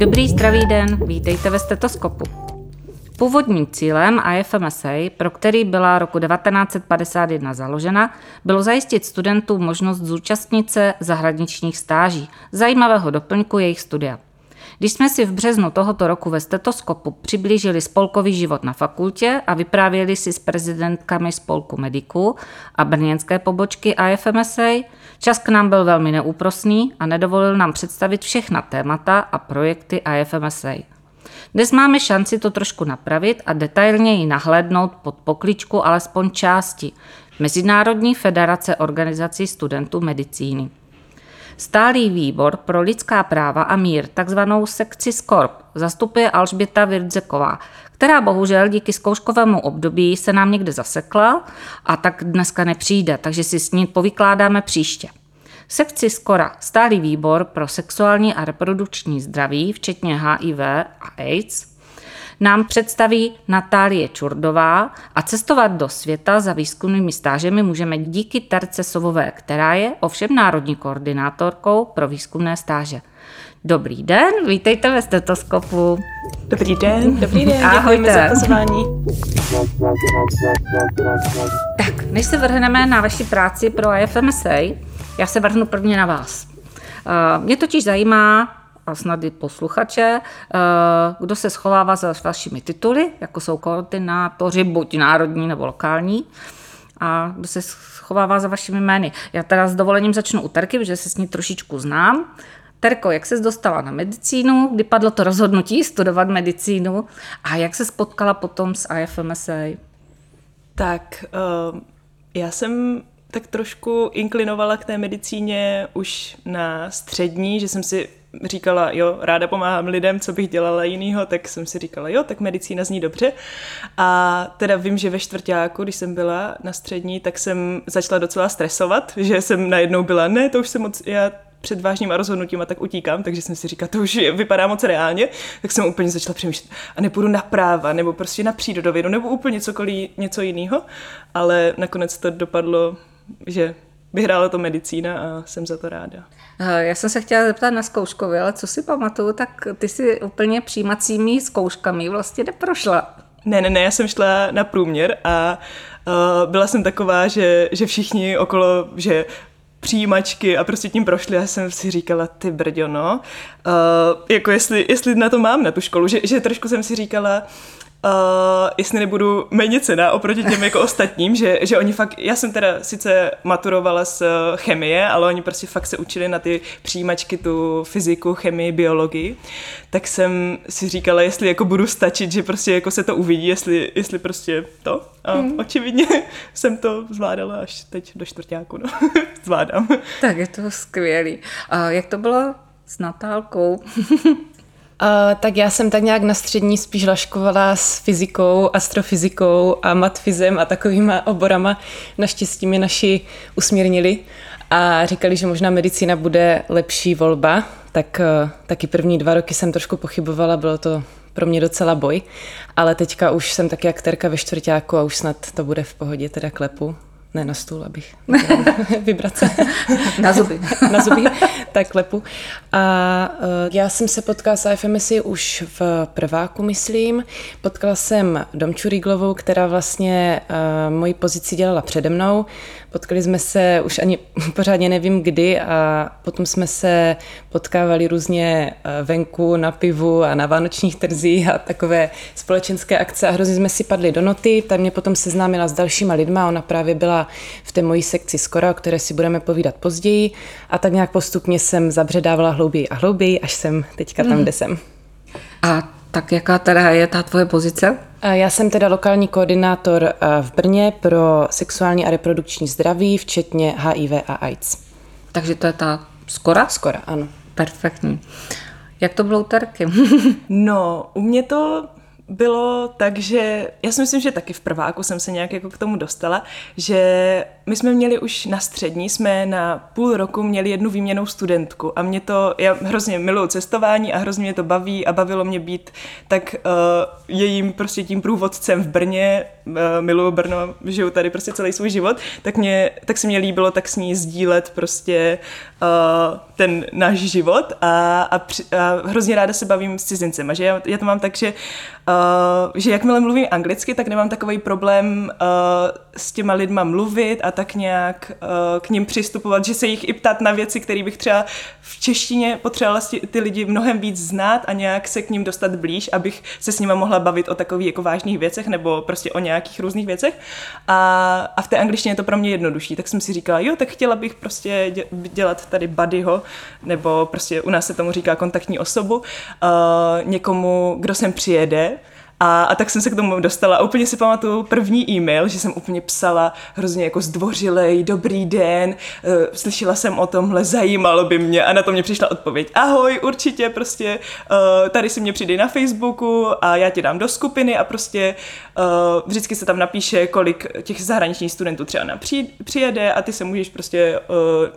Dobrý zdravý den, vítejte ve stetoskopu. Původním cílem IFMSA, pro který byla roku 1951 založena, bylo zajistit studentům možnost zúčastnit se zahraničních stáží, zajímavého doplňku jejich studia. Když jsme si v březnu tohoto roku ve stetoskopu přiblížili spolkový život na fakultě a vyprávěli si s prezidentkami spolku mediků a brněnské pobočky IFMSA, čas k nám byl velmi neúprosný a nedovolil nám představit všechna témata a projekty IFMSA. Dnes máme šanci to trošku napravit a detailněji nahlédnout pod pokličku alespoň části Mezinárodní federace organizací studentů medicíny. Stálý výbor pro lidská práva a mír, takzvanou sekci SKORP, zastupuje Alžběta Virdzeková, která bohužel díky zkouškovému období se nám někde zasekla a tak dneska nepřijde, takže si s ní povykládáme příště. Sekci Skora, stálý výbor pro sexuální a reprodukční zdraví, včetně HIV a AIDS, nám představí Natálie Čurdová a cestovat do světa za výzkumnými stážemi můžeme díky Terce Sovové, která je ovšem národní koordinátorkou pro výzkumné stáže. Dobrý den, vítejte ve stetoskopu. Dobrý den. Dobrý den, Ahojte. děkujeme za pozvání. Tak, než se vrhneme na vaši práci pro IFMSA, já se vrhnu prvně na vás. Uh, Mě totiž zajímá, a snad i posluchače, uh, kdo se schovává za vašimi tituly, jako jsou koordinátoři, buď národní nebo lokální, a kdo se schovává za vašimi jmény. Já teda s dovolením začnu u Terky, protože se s ní trošičku znám. Terko, jak se dostala na medicínu, kdy padlo to rozhodnutí studovat medicínu a jak se spotkala potom s IFMSA? Tak, uh, já jsem tak trošku inklinovala k té medicíně už na střední, že jsem si říkala, jo, ráda pomáhám lidem, co bych dělala jinýho, tak jsem si říkala, jo, tak medicína zní dobře. A teda vím, že ve čtvrtáku, když jsem byla na střední, tak jsem začala docela stresovat, že jsem najednou byla, ne, to už jsem moc, já před vážnýma rozhodnutíma tak utíkám, takže jsem si říkala, to už vypadá moc reálně, tak jsem úplně začala přemýšlet, a nepůjdu na práva, nebo prostě na přírodovědu, nebo úplně cokoliv, něco jiného, ale nakonec to dopadlo, že vyhrála to medicína a jsem za to ráda. Eh, Já jsem se chtěla zeptat na zkouškově, ale co si pamatuju, tak ty si úplně přijímacími zkouškami vlastně neprošla. Ne, ne, ne, já jsem šla na průměr a uh, byla jsem taková, že, že všichni okolo, že přijímačky a prostě tím prošli a jsem si říkala, ty brďo, no, uh, jako jestli, jestli na to mám, na tu školu, že, že trošku jsem si říkala, Uh, jestli nebudu méně cena oproti těm jako ostatním, že, že oni fakt, já jsem teda sice maturovala z chemie, ale oni prostě fakt se učili na ty přijímačky tu fyziku, chemii, biologii, tak jsem si říkala, jestli jako budu stačit, že prostě jako se to uvidí, jestli, jestli prostě to. A hmm. očividně jsem to zvládala až teď do čtvrtáku, no. Zvládám. Tak je to skvělý. A jak to bylo s Natálkou? Uh, tak já jsem tak nějak na střední spíš laškovala s fyzikou, astrofyzikou a matfizem a takovýma oborama. Naštěstí mi naši usmírnili a říkali, že možná medicína bude lepší volba, tak uh, taky první dva roky jsem trošku pochybovala, bylo to pro mě docela boj, ale teďka už jsem taky akterka ve čtvrtáku a už snad to bude v pohodě, teda klepu. Ne na stůl, abych vybrat se. Na zuby. na zuby, tak klepu. A uh, já jsem se potkala s IFMSI už v prváku, myslím. Potkala jsem Domču Riglovou, která vlastně uh, moji pozici dělala přede mnou. Potkali jsme se už ani pořádně nevím kdy a potom jsme se potkávali různě venku na pivu a na vánočních trzích a takové společenské akce a hrozně jsme si padli do noty. Ta mě potom seznámila s dalšíma lidma, ona právě byla v té mojí sekci skoro, o které si budeme povídat později a tak nějak postupně jsem zabředávala hlouběji a hlouběji, až jsem teďka tam, kde jsem. A tak jaká teda je ta tvoje pozice? Já jsem teda lokální koordinátor v Brně pro sexuální a reprodukční zdraví, včetně HIV a AIDS. Takže to je ta skora? Skora, ano. Perfektní. Jak to bylo u Terky? no, u mě to bylo tak, že já si myslím, že taky v prváku jsem se nějak jako k tomu dostala, že my jsme měli už na střední, jsme na půl roku měli jednu výměnou studentku a mě to, já hrozně miluju cestování a hrozně mě to baví a bavilo mě být tak uh, jejím prostě tím průvodcem v Brně uh, miluju Brno, žiju tady prostě celý svůj život, tak, mě, tak se mě líbilo tak s ní sdílet prostě uh, ten náš život a, a, při, a hrozně ráda se bavím s cizincem. A že já, já to mám tak, že, uh, že jakmile mluvím anglicky, tak nemám takový problém uh, s těma lidma mluvit a tak nějak uh, k ním přistupovat, že se jich i ptát na věci, které bych třeba v češtině potřebovala ty lidi mnohem víc znát a nějak se k ním dostat blíž, abych se s nima mohla bavit o takových jako vážných věcech nebo prostě o nějakých různých věcech. A, a v té angličtině je to pro mě jednodušší, tak jsem si říkala, jo, tak chtěla bych prostě dělat tady buddyho, nebo prostě u nás se tomu říká kontaktní osobu, uh, někomu, kdo sem přijede, a, a tak jsem se k tomu dostala. A úplně si pamatuju první e-mail, že jsem úplně psala hrozně jako zdvořilej, dobrý den, uh, slyšela jsem o tomhle, zajímalo by mě. A na to mě přišla odpověď, ahoj, určitě prostě uh, tady si mě přidej na Facebooku a já ti dám do skupiny a prostě uh, vždycky se tam napíše, kolik těch zahraničních studentů třeba přijede a ty se můžeš prostě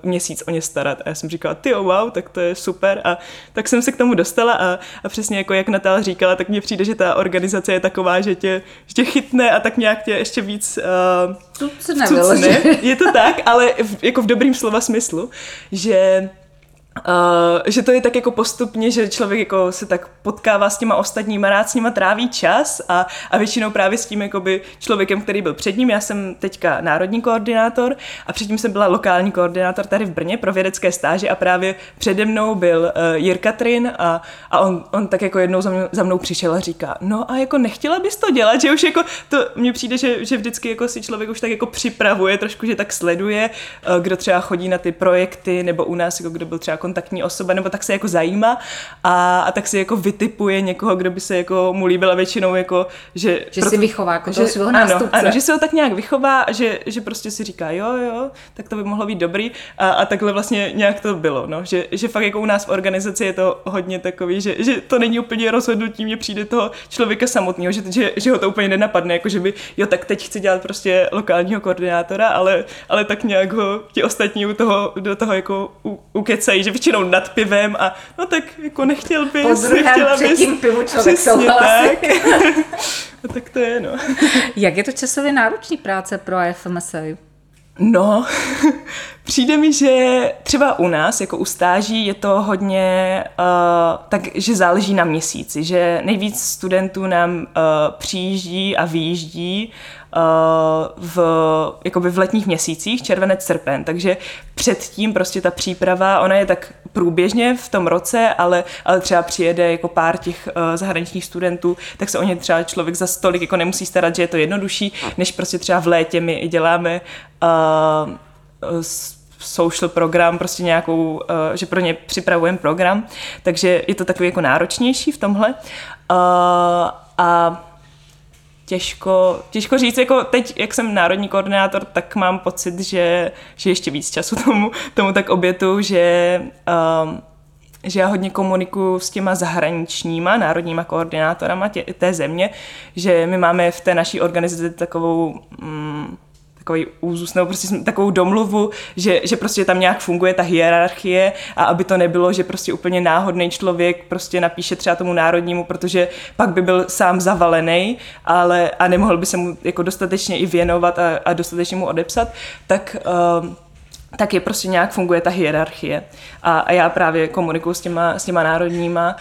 měsíc o ně starat. A já jsem říkala, ty wow, tak to je super. A tak jsem se k tomu dostala a, a přesně jako jak Natála říkala, tak mně přijde, že ta organizace organizace je taková, že tě, že tě chytne a tak nějak tě ještě víc uh, cucne. Je to tak, ale v, jako v dobrým slova smyslu, že Uh, že to je tak jako postupně, že člověk jako se tak potkává s těma ostatníma, rád s nima tráví čas a, a většinou právě s tím jakoby člověkem, který byl před ním. Já jsem teďka národní koordinátor a předtím jsem byla lokální koordinátor tady v Brně pro vědecké stáže a právě přede mnou byl uh, Jirka Trin a, a on, on tak jako jednou za mnou, za mnou přišel a říká, no a jako nechtěla bys to dělat, že už jako to mně přijde, že, že vždycky jako si člověk už tak jako připravuje trošku, že tak sleduje, uh, kdo třeba chodí na ty projekty nebo u nás, jako kdo byl třeba kontaktní osoba, nebo tak se jako zajímá a, a tak si jako vytipuje někoho, kdo by se jako mu líbila většinou jako, že... Že proto, si vychová jako že, svého ano, ano, že se ho tak nějak vychová a že, že prostě si říká, jo, jo, tak to by mohlo být dobrý. A, a takhle vlastně nějak to bylo, no, že, že fakt jako u nás v organizaci je to hodně takový, že, že to není úplně rozhodnutí, mě přijde toho člověka samotného, že, že, že ho to úplně nenapadne, jako že by, jo, tak teď chci dělat prostě lokálního koordinátora, ale, ale tak nějak ho ti ostatní u toho, do toho jako u, ukecají, že většinou nad pivem a no tak jako nechtěl bys, po nechtěla bys. tím pivu člověk Přesně tak. a tak to je, no. Jak je to časově náročný práce pro IFMSA? No, přijde mi, že třeba u nás, jako u stáží, je to hodně, uh, tak, že záleží na měsíci, že nejvíc studentů nám uh, přijíždí a vyjíždí uh, v, jakoby v letních měsících, červenec, srpen, takže předtím prostě ta příprava, ona je tak průběžně v tom roce, ale, ale třeba přijede jako pár těch uh, zahraničních studentů, tak se o ně třeba člověk za stolik jako nemusí starat, že je to jednodušší, než prostě třeba v létě my děláme uh, social program, prostě nějakou, že pro ně připravujeme program, takže je to takový jako náročnější v tomhle. Uh, a těžko, těžko říct, jako teď, jak jsem národní koordinátor, tak mám pocit, že, že ještě víc času tomu, tomu tak obětu, že, um, že já hodně komunikuju s těma zahraničníma národníma koordinátorama tě, té země, že my máme v té naší organizaci takovou um, takový úzus nebo prostě takovou domluvu, že, že prostě tam nějak funguje ta hierarchie a aby to nebylo, že prostě úplně náhodný člověk prostě napíše třeba tomu národnímu, protože pak by byl sám zavalený, ale a nemohl by se mu jako dostatečně i věnovat a, a dostatečně mu odepsat, tak uh, tak je prostě nějak funguje ta hierarchie. A, a já právě komunikuju s těma, s těma národníma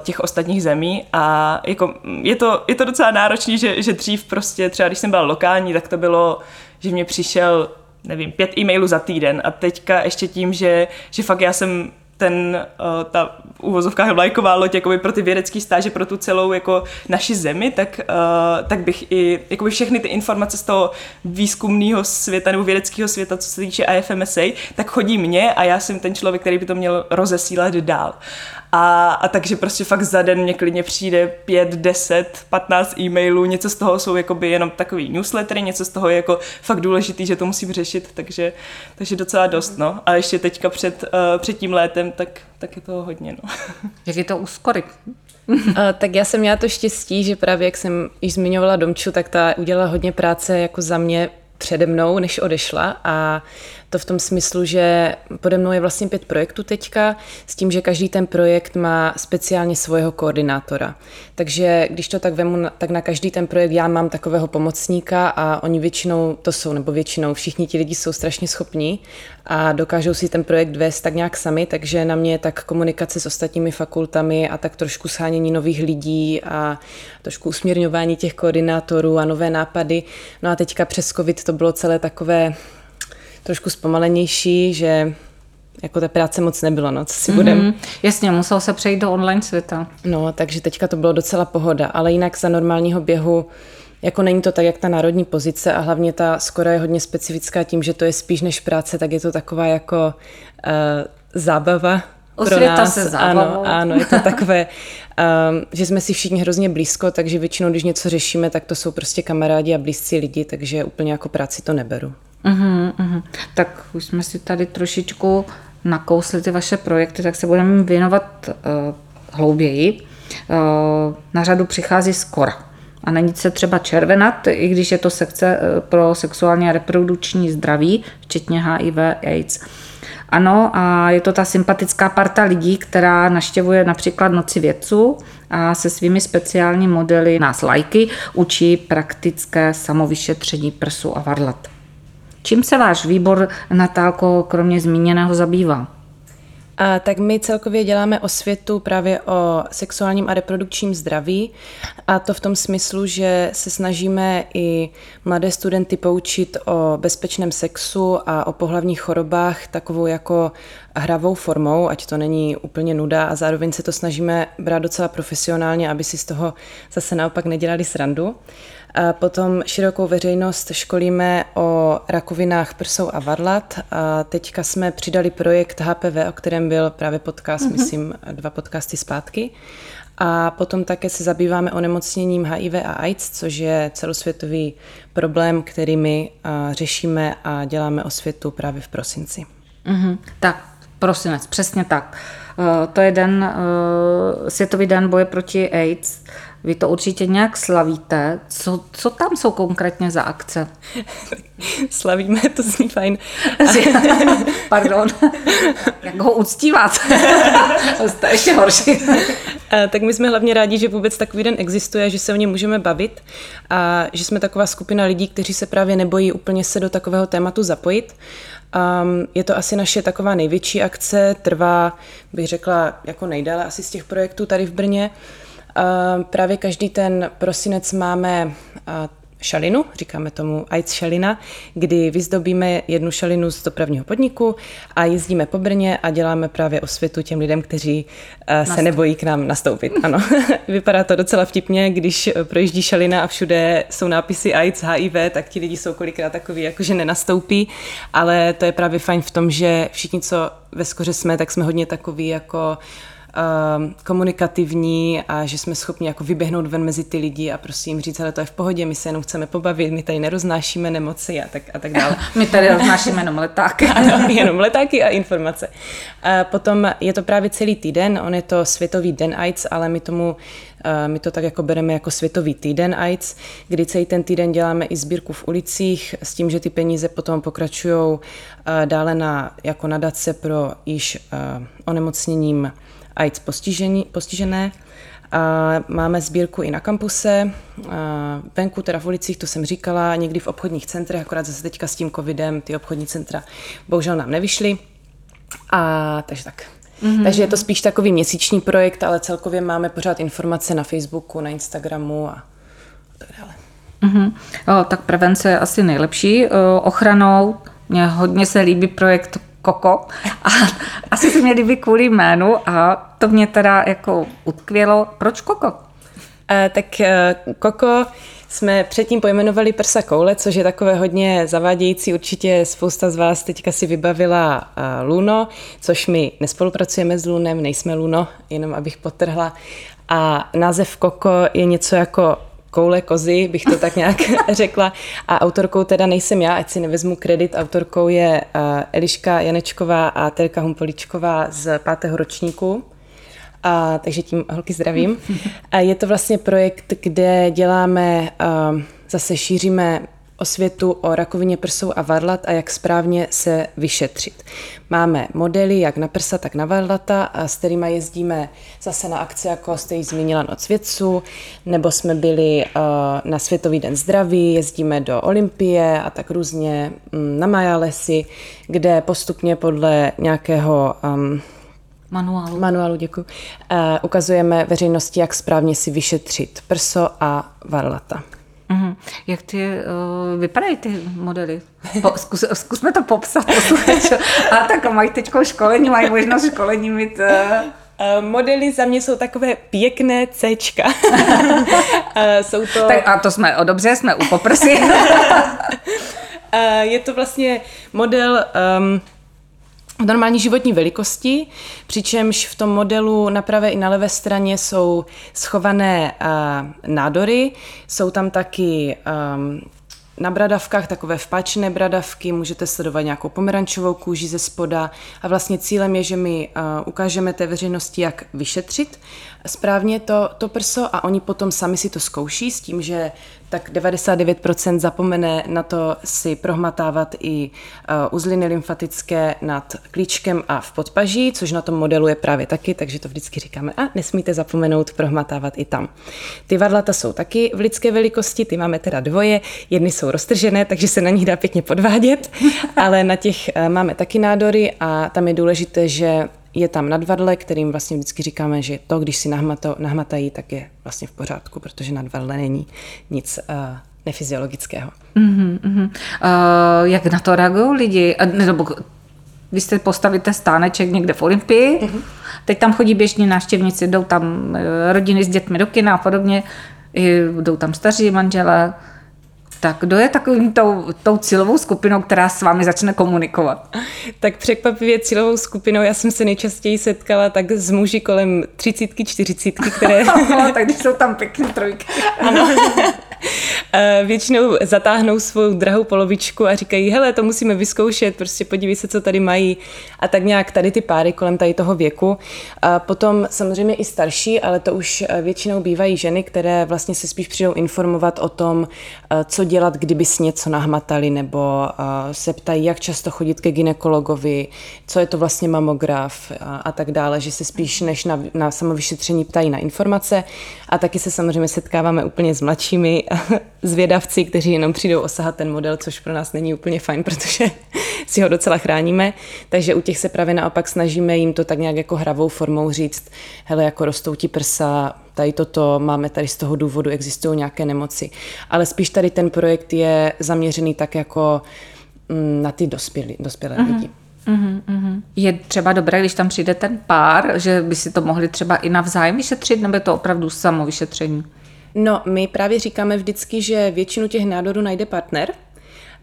těch ostatních zemí a jako je to, je to docela náročný, že, že dřív prostě třeba když jsem byla lokální, tak to bylo, že mě přišel nevím, pět e-mailů za týden a teďka ještě tím, že, že fakt já jsem ten, uh, ta uvozovka vlajková loď jakoby pro ty vědecké stáže, pro tu celou jako naši zemi, tak, uh, tak bych i jakoby všechny ty informace z toho výzkumného světa nebo vědeckého světa, co se týče IFMSA, tak chodí mně a já jsem ten člověk, který by to měl rozesílat dál. A, a takže prostě fakt za den mě klidně přijde 5, 10, 15 e-mailů, něco z toho jsou jakoby jenom takový newslettery, něco z toho je jako fakt důležitý, že to musím řešit, takže, takže docela dost, no. A ještě teďka před, uh, před tím létem, tak, tak je toho hodně, no. Jak je to úskory? A, tak já jsem měla to štěstí, že právě jak jsem již zmiňovala Domču, tak ta udělala hodně práce jako za mě přede mnou, než odešla a To v tom smyslu, že pode mnou je vlastně pět projektů teďka, s tím, že každý ten projekt má speciálně svého koordinátora. Takže když to tak vemu, tak na každý ten projekt já mám takového pomocníka a oni většinou to jsou, nebo většinou všichni ti lidi jsou strašně schopní a dokážou si ten projekt vést tak nějak sami, takže na mě je tak komunikace s ostatními fakultami a tak trošku shánění nových lidí a trošku usměrňování těch koordinátorů a nové nápady. No a teďka přes covid to bylo celé takové trošku zpomalenější, že jako té práce moc nebylo, no, co si budem. Mm-hmm. Jasně, musel se přejít do online světa. No, takže teďka to bylo docela pohoda, ale jinak za normálního běhu jako není to tak, jak ta národní pozice a hlavně ta skoro je hodně specifická tím, že to je spíš než práce, tak je to taková jako uh, zábava pro nás. se Ano, ano, je to takové, um, že jsme si všichni hrozně blízko, takže většinou, když něco řešíme, tak to jsou prostě kamarádi a blízcí lidi, takže úplně jako práci to neberu. Uh-huh, uh-huh. Tak už jsme si tady trošičku nakousli ty vaše projekty, tak se budeme věnovat uh, hlouběji. Uh, na řadu přichází skora. A není se třeba červenat, i když je to sekce pro sexuální a reprodukční zdraví, včetně HIV, AIDS. Ano, a je to ta sympatická parta lidí, která naštěvuje například Noci vědců a se svými speciální modely nás lajky učí praktické samovyšetření prsu a varlat. Čím se váš výbor, Natálko, kromě zmíněného zabývá? A tak my celkově děláme osvětu právě o sexuálním a reprodukčním zdraví a to v tom smyslu, že se snažíme i mladé studenty poučit o bezpečném sexu a o pohlavních chorobách takovou jako hravou formou, ať to není úplně nuda a zároveň se to snažíme brát docela profesionálně, aby si z toho zase naopak nedělali srandu. A potom širokou veřejnost školíme o rakovinách prsou a varlat. A teďka jsme přidali projekt HPV, o kterém byl právě podcast, mm-hmm. myslím, dva podcasty zpátky. A potom také se zabýváme onemocněním HIV a AIDS, což je celosvětový problém, který my řešíme a děláme osvětu právě v prosinci. Mm-hmm. Tak, prosinec, přesně tak. Uh, to je den, uh, Světový den boje proti AIDS. Vy to určitě nějak slavíte. Co, co tam jsou konkrétně za akce? Slavíme, to zní fajn. Pardon. Jak ho uctíváte? to je ještě horší. tak my jsme hlavně rádi, že vůbec takový den existuje, že se o něm můžeme bavit a že jsme taková skupina lidí, kteří se právě nebojí úplně se do takového tématu zapojit. Um, je to asi naše taková největší akce, trvá, bych řekla, jako nejdéle asi z těch projektů tady v Brně. Právě každý ten prosinec máme šalinu, říkáme tomu AIDS šalina, kdy vyzdobíme jednu šalinu z dopravního podniku a jezdíme po Brně a děláme právě osvětu těm lidem, kteří se nebojí k nám nastoupit. Ano, vypadá to docela vtipně, když projíždí šalina a všude jsou nápisy AIDS, HIV, tak ti lidi jsou kolikrát takový, jakože nenastoupí, ale to je právě fajn v tom, že všichni, co ve skoře jsme, tak jsme hodně takový jako Ehm, komunikativní a že jsme schopni jako vyběhnout ven mezi ty lidi a prostě jim říct, ale to je v pohodě, my se jenom chceme pobavit, my tady neroznášíme nemoci a tak, a tak dále. my tady roznášíme jenom letáky. ano, jenom letáky a informace. A potom je to právě celý týden, on je to Světový den AIDS, ale my tomu eh, my to tak jako bereme jako Světový týden AIDS, kdy celý ten týden děláme i sbírku v ulicích s tím, že ty peníze potom pokračují eh, dále na, jako nadace pro již eh, onemocněním AIDS postižení, postižené. A máme sbírku i na kampuse, a venku, teda v ulicích, to jsem říkala, někdy v obchodních centrech, akorát zase teďka s tím covidem ty obchodní centra bohužel nám nevyšly. A takže tak. Mm-hmm. Takže je to spíš takový měsíční projekt, ale celkově máme pořád informace na Facebooku, na Instagramu a tak dále. Mm-hmm. O, tak prevence je asi nejlepší. O, ochranou mně hodně se líbí projekt Koko. A asi se mě líbí kvůli jménu a to mě teda jako utkvělo. Proč Koko? Uh, tak uh, Koko jsme předtím pojmenovali prsa koule, což je takové hodně zavádějící. Určitě spousta z vás teďka si vybavila uh, Luno, což my nespolupracujeme s Lunem, nejsme Luno, jenom abych potrhla. A název Koko je něco jako koule kozy, bych to tak nějak řekla. A autorkou teda nejsem já, ať si nevezmu kredit. Autorkou je uh, Eliška Janečková a Terka Humpoličková z pátého ročníku. A, takže tím holky zdravím. A je to vlastně projekt, kde děláme, uh, zase šíříme osvětu o rakovině prsou a varlat a jak správně se vyšetřit. Máme modely jak na prsa, tak na varlata, a s kterými jezdíme zase na akce, jako jste ji zmínila Noc vědců, nebo jsme byli uh, na Světový den zdraví, jezdíme do Olympie a tak různě um, na Majálesy, kde postupně podle nějakého um, Manuálu. Manuálu, děkuji. Uh, ukazujeme veřejnosti, jak správně si vyšetřit prso a varlata. Mm-hmm. Jak ty uh, vypadají ty modely? Po, zkus, zkusme to popsat. A tak mají teď školení, mají možnost školení mít... Uh... Modely za mě jsou takové pěkné Cčka. jsou to... Tak a to jsme, o dobře, jsme u poprsy. je to vlastně model... Um, normální životní velikosti, přičemž v tom modelu na pravé i na levé straně jsou schované uh, nádory, jsou tam taky um, na bradavkách takové vpáčené bradavky, můžete sledovat nějakou pomerančovou kůži ze spoda a vlastně cílem je, že my uh, ukážeme té veřejnosti, jak vyšetřit správně to, to prso a oni potom sami si to zkouší s tím, že tak 99% zapomene na to si prohmatávat i uh, uzliny lymfatické nad klíčkem a v podpaží, což na tom modelu je právě taky, takže to vždycky říkáme a nesmíte zapomenout prohmatávat i tam. Ty varlata jsou taky v lidské velikosti, ty máme teda dvoje, jedny jsou roztržené, takže se na nich dá pěkně podvádět, ale na těch uh, máme taky nádory a tam je důležité, že je tam nadvadle, kterým vlastně vždycky říkáme, že to, když si nahmato, nahmatají, tak je vlastně v pořádku, protože nadvadle není nic uh, nefyziologického. Uh-huh. Uh, jak na to reagují lidi? Nebo když se postavíte stáneček někde v Olympii, uh-huh. teď tam chodí běžní návštěvníci, jdou tam eh, rodiny s dětmi do kina a podobně, jdou tam staří manželé, tak kdo je takovým tou, tou cílovou skupinou, která s vámi začne komunikovat? Tak překvapivě cílovou skupinou já jsem se nejčastěji setkala tak s muži kolem třicítky, čtyřicítky, které... tak když jsou tam pěkné trojky. ano. Eh, většinou zatáhnou svou drahou polovičku a říkají, hele, to musíme vyzkoušet, prostě podívej se, co tady mají. A tak nějak tady ty páry kolem tady toho věku. A potom samozřejmě i starší, ale to už eh, většinou bývají ženy, které vlastně se spíš přijdou informovat o tom, eh, co dělat, kdyby si něco nahmatali, nebo se ptají, jak často chodit ke ginekologovi, co je to vlastně mamograf a, a tak dále, že se spíš než na, na samovyšetření ptají na informace. A taky se samozřejmě setkáváme úplně s mladšími zvědavci, kteří jenom přijdou osahat ten model, což pro nás není úplně fajn, protože si ho docela chráníme. Takže u těch se právě naopak snažíme jim to tak nějak jako hravou formou říct, hele, jako rostou ti prsa, tady toto, máme tady z toho důvodu, existují nějaké nemoci. Ale spíš tady ten projekt je zaměřený tak jako mm, na ty dospělí, dospělé mm-hmm. lidi. Mm-hmm. Je třeba dobré, když tam přijde ten pár, že by si to mohli třeba i navzájem vyšetřit, nebo je to opravdu samo vyšetření? No, my právě říkáme vždycky, že většinu těch nádorů najde partner,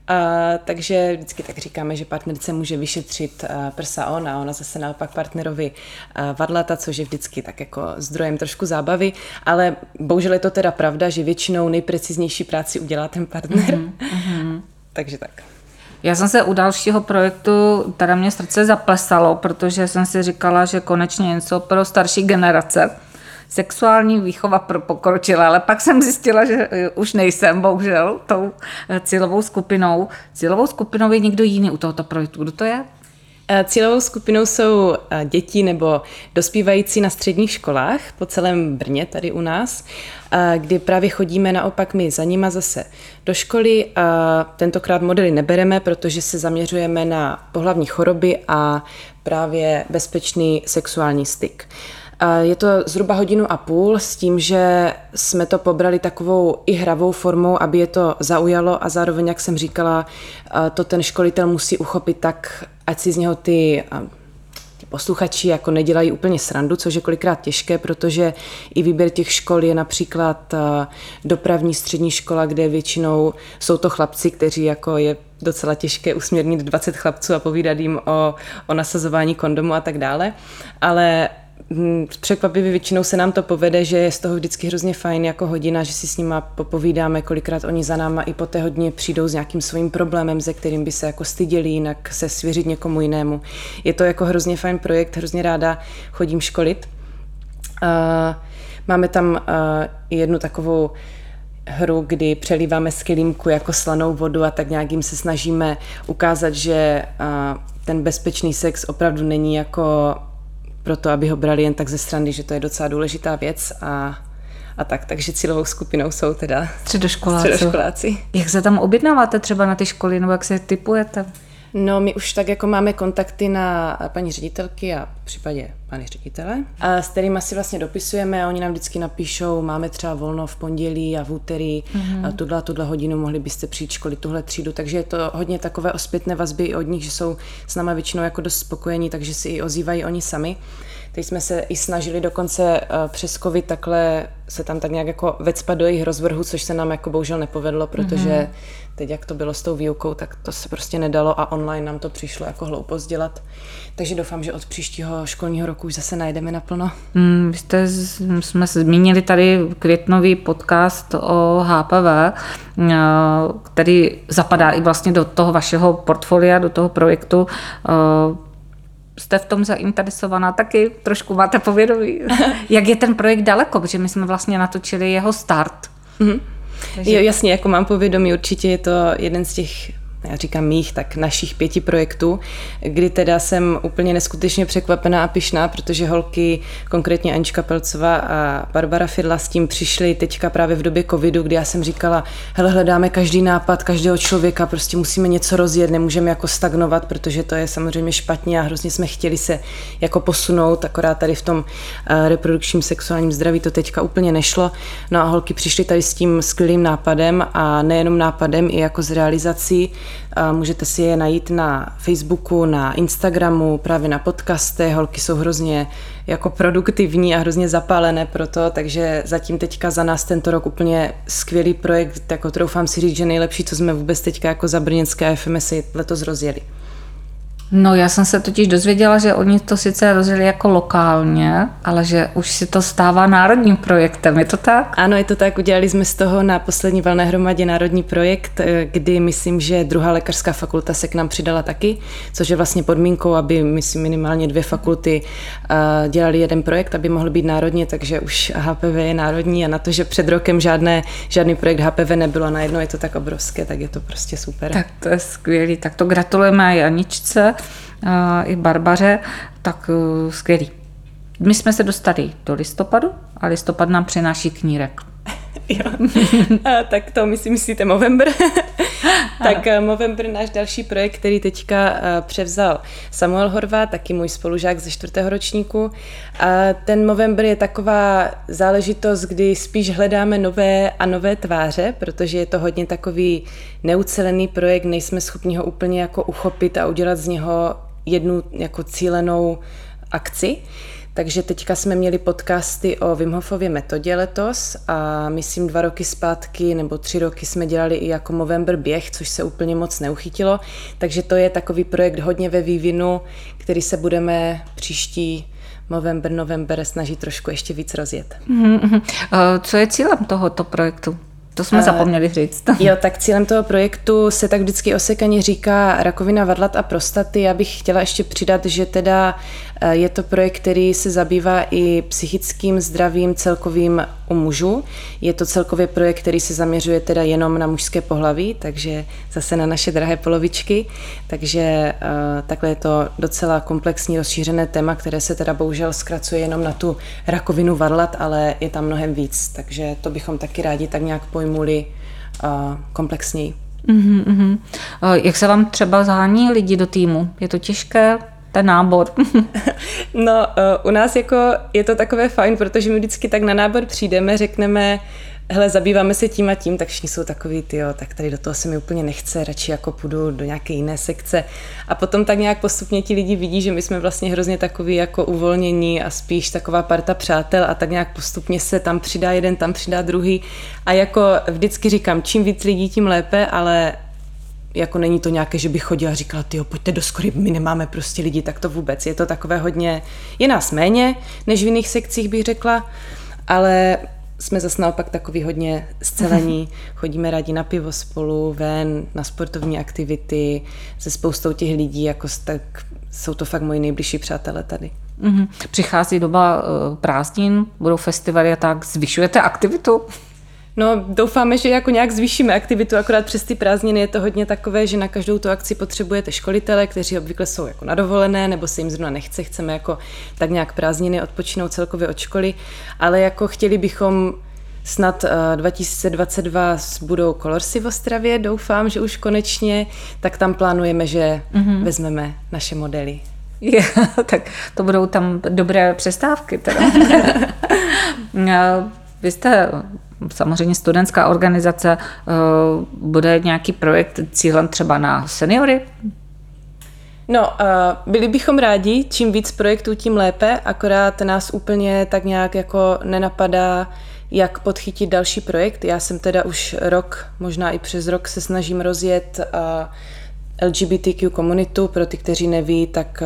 a, takže vždycky tak říkáme, že partnerce může vyšetřit a, prsa on a ona zase naopak partnerovi a, varlata, což je vždycky tak jako zdrojem trošku zábavy, ale bohužel je to teda pravda, že většinou nejpreciznější práci udělá ten partner. Mm-hmm. takže tak. Já jsem se u dalšího projektu, teda mě srdce zaplesalo, protože jsem si říkala, že konečně něco pro starší generace sexuální výchova pro pokročilé, ale pak jsem zjistila, že eh, už nejsem, bohužel, tou eh, cílovou skupinou. Cílovou skupinou je někdo jiný u tohoto projektu. Kdo to je? Eh, cílovou skupinou jsou děti nebo dospívající na středních školách po celém Brně tady u nás, kdy právě chodíme naopak my za nima zase do školy. A tentokrát modely nebereme, protože se zaměřujeme na pohlavní choroby a právě bezpečný sexuální styk. Je to zhruba hodinu a půl s tím, že jsme to pobrali takovou i hravou formou, aby je to zaujalo a zároveň, jak jsem říkala, to ten školitel musí uchopit tak, ať si z něho ty ty posluchači jako nedělají úplně srandu, což je kolikrát těžké, protože i výběr těch škol je například dopravní střední škola, kde většinou jsou to chlapci, kteří jako je docela těžké usměrnit 20 chlapců a povídat jim o, o nasazování kondomu a tak dále. Ale překvapivě většinou se nám to povede, že je z toho vždycky hrozně fajn jako hodina, že si s nima popovídáme, kolikrát oni za náma i po té hodině přijdou s nějakým svým problémem, ze kterým by se jako styděli jinak se svěřit někomu jinému. Je to jako hrozně fajn projekt, hrozně ráda chodím školit. Uh, máme tam uh, jednu takovou hru, kdy přelíváme z kilímku jako slanou vodu a tak nějak jim se snažíme ukázat, že ten bezpečný sex opravdu není jako proto, aby ho brali jen tak ze strany, že to je docela důležitá věc a a tak. Takže cílovou skupinou jsou teda středoškoláci. středoškoláci. Jak se tam objednáváte třeba na ty školy, nebo jak se typujete? No, my už tak jako máme kontakty na paní ředitelky a v případě paní ředitele, a s kterými si vlastně dopisujeme a oni nám vždycky napíšou, máme třeba volno v pondělí a v úterý, mm-hmm. a tuhle, tuhle hodinu mohli byste přijít školy tuhle třídu, takže je to hodně takové ospětné vazby i od nich, že jsou s náma většinou jako dost spokojení, takže si i ozývají oni sami. Teď jsme se i snažili dokonce eh, přes covid takhle se tam tak nějak jako vecpat do jejich rozvrhu, což se nám jako bohužel nepovedlo, protože mm-hmm. teď jak to bylo s tou výukou, tak to se prostě nedalo a online nám to přišlo jako hloupost dělat. Takže doufám, že od příštího školního roku už zase najdeme naplno. Mm, vy jste, jsme zmínili tady květnový podcast o HPV, eh, který zapadá i vlastně do toho vašeho portfolia, do toho projektu eh, jste v tom zainteresovaná taky, trošku máte povědomí. Jak je ten projekt daleko, protože my jsme vlastně natočili jeho start. Mm-hmm. Takže... Jo, jasně, jako mám povědomí, určitě je to jeden z těch já říkám mých, tak našich pěti projektů, kdy teda jsem úplně neskutečně překvapená a pišná, protože holky, konkrétně Anička Pelcová a Barbara Fidla s tím přišly teďka právě v době covidu, kdy já jsem říkala, hele, hledáme každý nápad, každého člověka, prostě musíme něco rozjet, nemůžeme jako stagnovat, protože to je samozřejmě špatně a hrozně jsme chtěli se jako posunout, akorát tady v tom eh, reprodukčním sexuálním zdraví to teďka úplně nešlo. No a holky přišly tady s tím skvělým nápadem a nejenom nápadem, i jako z realizací, Můžete si je najít na Facebooku, na Instagramu, právě na podcastech. Holky jsou hrozně jako produktivní a hrozně zapálené pro to, takže zatím teďka za nás tento rok úplně skvělý projekt, jako troufám si říct, že nejlepší, co jsme vůbec teďka jako za brněnské FMSy letos rozjeli. No já jsem se totiž dozvěděla, že oni to sice rozjeli jako lokálně, ale že už si to stává národním projektem, je to tak? Ano, je to tak, udělali jsme z toho na poslední valné hromadě národní projekt, eh, kdy myslím, že druhá lékařská fakulta se k nám přidala taky, což je vlastně podmínkou, aby myslím minimálně dvě fakulty eh, dělali jeden projekt, aby mohl být národně, takže už HPV je národní a na to, že před rokem žádné, žádný projekt HPV nebylo a najednou je to tak obrovské, tak je to prostě super. Tak to je skvělý, tak to gratulujeme Janičce i Barbaře, tak uh, skvělý. My jsme se dostali do listopadu a listopad nám přináší knírek. Jo. A, tak to my si myslíte Movember. tak Movember, náš další projekt, který teďka převzal Samuel Horvá, taky můj spolužák ze čtvrtého ročníku. A ten Movember je taková záležitost, kdy spíš hledáme nové a nové tváře, protože je to hodně takový neucelený projekt, nejsme schopni ho úplně jako uchopit a udělat z něho jednu jako cílenou akci. Takže teďka jsme měli podcasty o Wim Hofově metodě letos a myslím dva roky zpátky nebo tři roky jsme dělali i jako Movember běh, což se úplně moc neuchytilo. Takže to je takový projekt hodně ve vývinu, který se budeme příští Movember, November snažit trošku ještě víc rozjet. Mm-hmm. Co je cílem tohoto projektu? To jsme uh, zapomněli říct. jo, tak cílem toho projektu se tak vždycky osekaně říká rakovina vadlat a prostaty. Já bych chtěla ještě přidat, že teda je to projekt, který se zabývá i psychickým zdravím celkovým u mužů. Je to celkově projekt, který se zaměřuje teda jenom na mužské pohlaví, takže zase na naše drahé polovičky. Takže eh, takhle je to docela komplexní, rozšířené téma, které se teda bohužel zkracuje jenom na tu rakovinu varlat, ale je tam mnohem víc. Takže to bychom taky rádi tak nějak pojmuli eh, komplexněji. Mm-hmm. Jak se vám třeba zhání lidi do týmu? Je to těžké? Ten nábor? no, uh, u nás jako je to takové fajn, protože my vždycky tak na nábor přijdeme, řekneme, hele, zabýváme se tím a tím, tak všichni jsou takový, ty jo, tak tady do toho se mi úplně nechce, radši jako půjdu do nějaké jiné sekce. A potom tak nějak postupně ti lidi vidí, že my jsme vlastně hrozně takový jako uvolnění a spíš taková parta přátel a tak nějak postupně se tam přidá jeden, tam přidá druhý. A jako vždycky říkám, čím víc lidí, tím lépe, ale jako není to nějaké, že bych chodila a říkala, ty pojďte do skory, my nemáme prostě lidi, tak to vůbec. Je to takové hodně, je nás méně, než v jiných sekcích bych řekla, ale jsme zase naopak takový hodně scelení, chodíme rádi na pivo spolu, ven, na sportovní aktivity, se spoustou těch lidí, jako tak jsou to fakt moji nejbližší přátelé tady. Mm-hmm. Přichází doba uh, prázdnin, budou festivaly a tak, zvyšujete aktivitu? No, doufáme, že jako nějak zvýšíme aktivitu, akorát přes ty prázdniny je to hodně takové, že na každou tu akci potřebujete školitele, kteří obvykle jsou jako na dovolené, nebo se jim zrovna nechce, chceme jako tak nějak prázdniny odpočinout celkově od školy, ale jako chtěli bychom snad uh, 2022 budou kolorsy v Ostravě, doufám, že už konečně, tak tam plánujeme, že mm-hmm. vezmeme naše modely. Je, tak to budou tam dobré přestávky. Teda. Vy jste samozřejmě studentská organizace, eh, bude nějaký projekt cílem třeba na seniory? No, uh, byli bychom rádi, čím víc projektů, tím lépe, akorát nás úplně tak nějak jako nenapadá, jak podchytit další projekt. Já jsem teda už rok, možná i přes rok se snažím rozjet uh, LGBTQ komunitu, pro ty, kteří neví, tak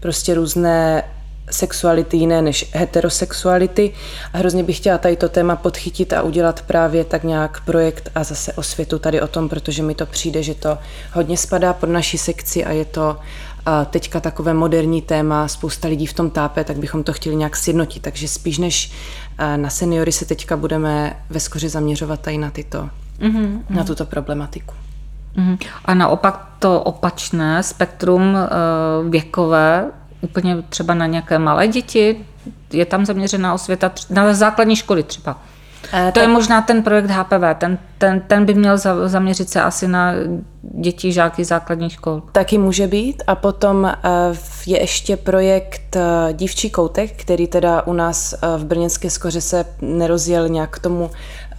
prostě různé sexuality jiné než heterosexuality a hrozně bych chtěla tady to téma podchytit a udělat právě tak nějak projekt a zase osvětu tady o tom, protože mi to přijde, že to hodně spadá pod naši sekci a je to a teďka takové moderní téma, spousta lidí v tom tápe, tak bychom to chtěli nějak sjednotit. Takže spíš než na seniory se teďka budeme ve skoře zaměřovat tady na, tyto, mm-hmm. na tuto problematiku. Mm-hmm. A naopak to opačné spektrum věkové úplně třeba na nějaké malé děti? Je tam zaměřená osvěta na základní školy třeba? E, to je možná ten projekt HPV, ten, ten, ten by měl zaměřit se asi na děti, žáky základních škol. Taky může být a potom eh, je ještě projekt eh, Dívčí koutek, který teda u nás v Brněnské skoře se nerozjel nějak k tomu,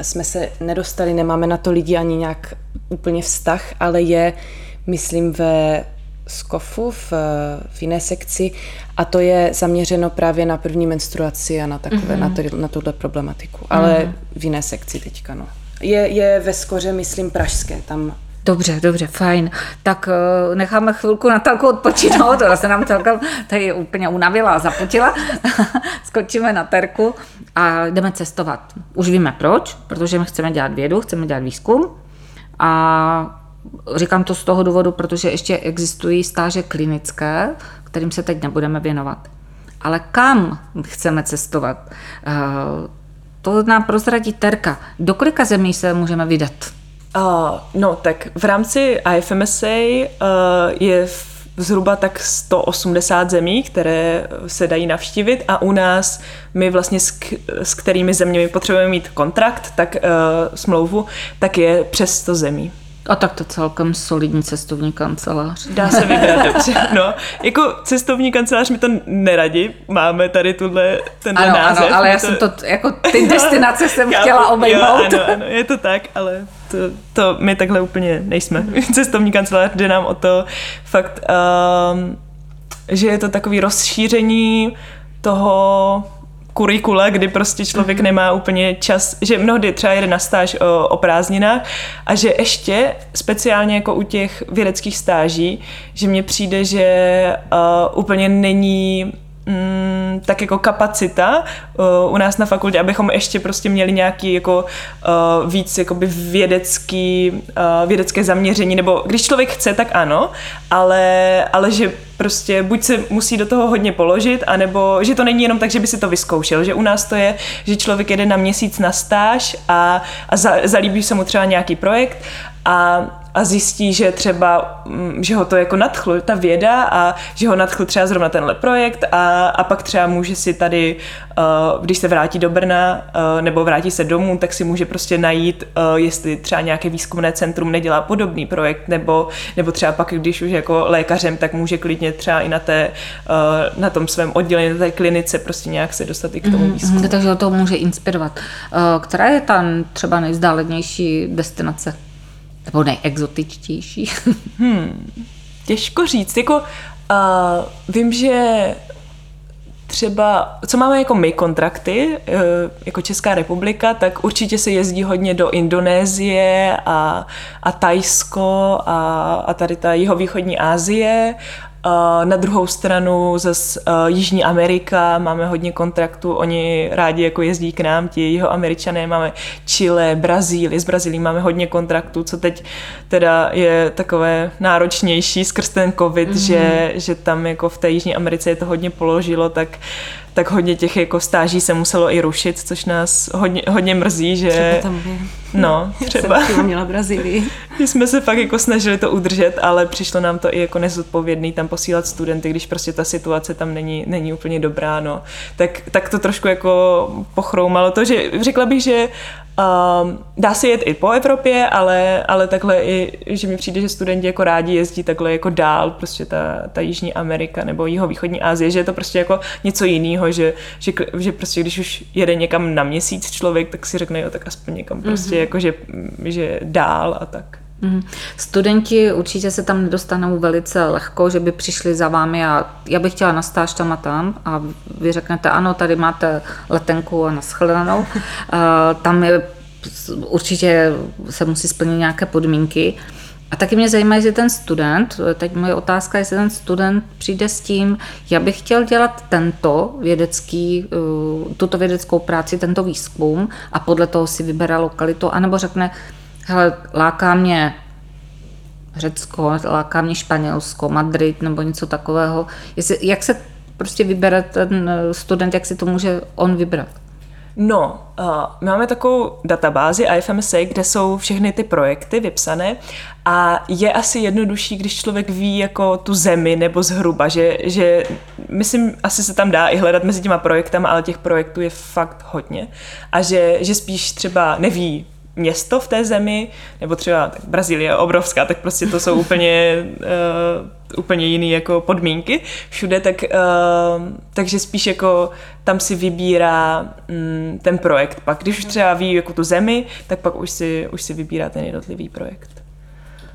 jsme se nedostali, nemáme na to lidi ani nějak úplně vztah, ale je, myslím, ve z KOFu v, v jiné sekci a to je zaměřeno právě na první menstruaci a na, takové, mm-hmm. na, to, na tuhle problematiku, ale mm-hmm. v jiné sekci teďka, no. Je, je ve skoře, myslím, pražské, tam Dobře, dobře, fajn. Tak uh, necháme chvilku na talku odpočinout, to se nám celkem tady úplně unavila a zapotila. Skočíme na terku a jdeme cestovat. Už víme proč, protože my chceme dělat vědu, chceme dělat výzkum a Říkám to z toho důvodu, protože ještě existují stáže klinické, kterým se teď nebudeme věnovat. Ale kam chceme cestovat? Eh, to nám prozradí Terka. Do kolika zemí se můžeme vydat? Uh, no, tak v rámci IFMSA uh, je zhruba tak 180 zemí, které se dají navštívit a u nás my vlastně s, s kterými zeměmi potřebujeme mít kontrakt, tak uh, smlouvu, tak je přes 100 zemí. A tak to celkem solidní cestovní kancelář. Dá se vybrat dobře. No, jako cestovní kancelář mi to neradi. Máme tady tuhle, tenhle ano, název. Ano, ale já to... jsem to, jako ty destinace jsem já, chtěla obejmout. Jo, ano, ano, je to tak, ale to, to my takhle úplně nejsme. Cestovní kancelář jde nám o to fakt, um, že je to takový rozšíření toho kurikule, kdy prostě člověk mm-hmm. nemá úplně čas, že mnohdy třeba jede na stáž o, o prázdninách a že ještě speciálně jako u těch vědeckých stáží, že mně přijde, že uh, úplně není mm, tak jako kapacita uh, u nás na fakultě, abychom ještě prostě měli nějaký jako uh, víc jakoby vědecký, uh, vědecké zaměření, nebo když člověk chce, tak ano, ale, ale že prostě buď se musí do toho hodně položit, anebo že to není jenom tak, že by si to vyzkoušel, že u nás to je, že člověk jede na měsíc na stáž a, a za, zalíbí se mu třeba nějaký projekt a a zjistí, že třeba, mm, že ho to jako nadchlo, ta věda a že ho nadchl třeba zrovna tenhle projekt a, a pak třeba může si tady, uh, když se vrátí do Brna uh, nebo vrátí se domů, tak si může prostě najít, uh, jestli třeba nějaké výzkumné centrum nedělá podobný projekt nebo, nebo třeba pak, když už jako lékařem, tak může klidně třeba i na, té, na tom svém oddělení, na té klinice prostě nějak se dostat i k tomu mhm, výzkumu. Mm-hmm, takže to může inspirovat. Která je tam třeba nejzdálenější destinace? Nebo nejexotičtější? hmm, těžko říct. Jako, uh, vím, že třeba, co máme jako my kontrakty, uh, jako Česká republika, tak určitě se jezdí hodně do Indonésie a, a Tajsko a, a tady ta jihovýchodní Asie na druhou stranu zase Jižní Amerika, máme hodně kontraktů, oni rádi jako jezdí k nám, ti jeho američané, máme Chile, Brazílii, z Brazílii máme hodně kontraktů, co teď teda je takové náročnější skrz ten covid, mm-hmm. že, že tam jako v té Jižní Americe je to hodně položilo, tak tak hodně těch jako stáží se muselo i rušit, což nás hodně, hodně mrzí, že... Třeba tam je. No, třeba. Jsem měla Brazílii. My jsme se fakt jako snažili to udržet, ale přišlo nám to i jako nezodpovědný tam posílat studenty, když prostě ta situace tam není, není úplně dobrá, no. Tak, tak to trošku jako pochroumalo to, že řekla bych, že Um, dá se jet i po Evropě, ale, ale takhle i, že mi přijde, že studenti jako rádi jezdí takhle jako dál, prostě ta, ta Jižní Amerika nebo Jihovýchodní Asie, že je to prostě jako něco jiného, že, že, že prostě když už jede někam na měsíc člověk, tak si řekne, jo, tak aspoň někam prostě mm-hmm. jako, že, že dál a tak. Mm. Studenti určitě se tam nedostanou velice lehko, že by přišli za vámi a já bych chtěla na stáž tam a tam a vy řeknete, ano, tady máte letenku a naschledanou. tam je určitě se musí splnit nějaké podmínky. A taky mě zajímá, jestli ten student, teď moje otázka, jestli ten student přijde s tím, já bych chtěl dělat tento vědecký, uh, tuto vědeckou práci, tento výzkum a podle toho si vybere lokalitu, anebo řekne, hele, láká mě Řecko, láká mě Španělsko, Madrid nebo něco takového. Jestli, jak se prostě vybere ten student, jak si to může on vybrat? No, uh, máme takovou databázi IFMSA, kde jsou všechny ty projekty vypsané a je asi jednodušší, když člověk ví jako tu zemi nebo zhruba, že, že myslím, asi se tam dá i hledat mezi těma projektama, ale těch projektů je fakt hodně a že, že spíš třeba neví město v té zemi, nebo třeba tak Brazílie je obrovská, tak prostě to jsou úplně, uh, úplně jiné jako podmínky všude, tak, uh, takže spíš jako tam si vybírá um, ten projekt. Pak když už třeba ví jako tu zemi, tak pak už si, už si vybírá ten jednotlivý projekt.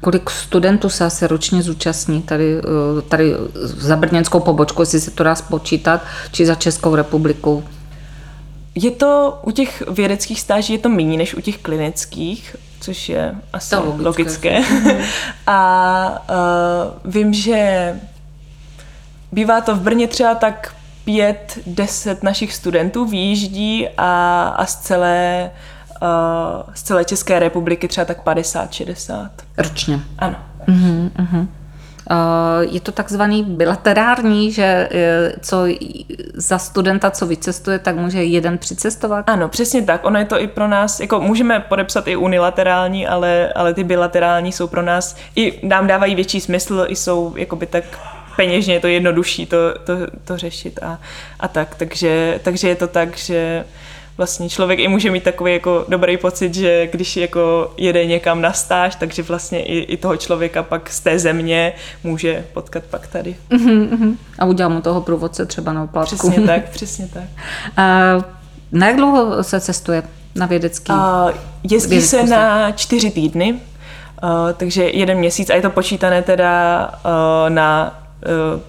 Kolik studentů se asi ročně zúčastní tady, eh, tady za brněnskou pobočku, jestli se to dá spočítat, či za Českou republiku? Je to u těch vědeckých stáží je to méně než u těch klinických, což je asi to logické. logické. a uh, vím, že bývá to v Brně třeba tak pět, deset našich studentů výjíždí a, a z celé uh, z celé České republiky třeba tak 50, 60. Ročně. Ano. Uh-huh, uh-huh. Eh, je to takzvaný bilaterární, že eh, co za studenta, co vycestuje, tak může jeden přicestovat? Ano, přesně tak. Ono je to i pro nás, jako můžeme podepsat i unilaterální, ale, ale ty bilaterální jsou pro nás, i nám dávají větší smysl, i jsou jakoby tak peněžně je to jednodušší to, to, to řešit a, a tak. Takže, takže je to tak, že vlastně člověk i může mít takový jako dobrý pocit, že když jako jede někam na stáž, takže vlastně i, i toho člověka pak z té země může potkat pak tady. Uh-huh, A udělá mu toho průvodce třeba na oplátku. Přesně tak, přesně tak. Uh, na jak dlouho se cestuje na vědecký? Uh, jezdí se na čtyři týdny, uh, takže jeden měsíc a je to počítané teda uh, na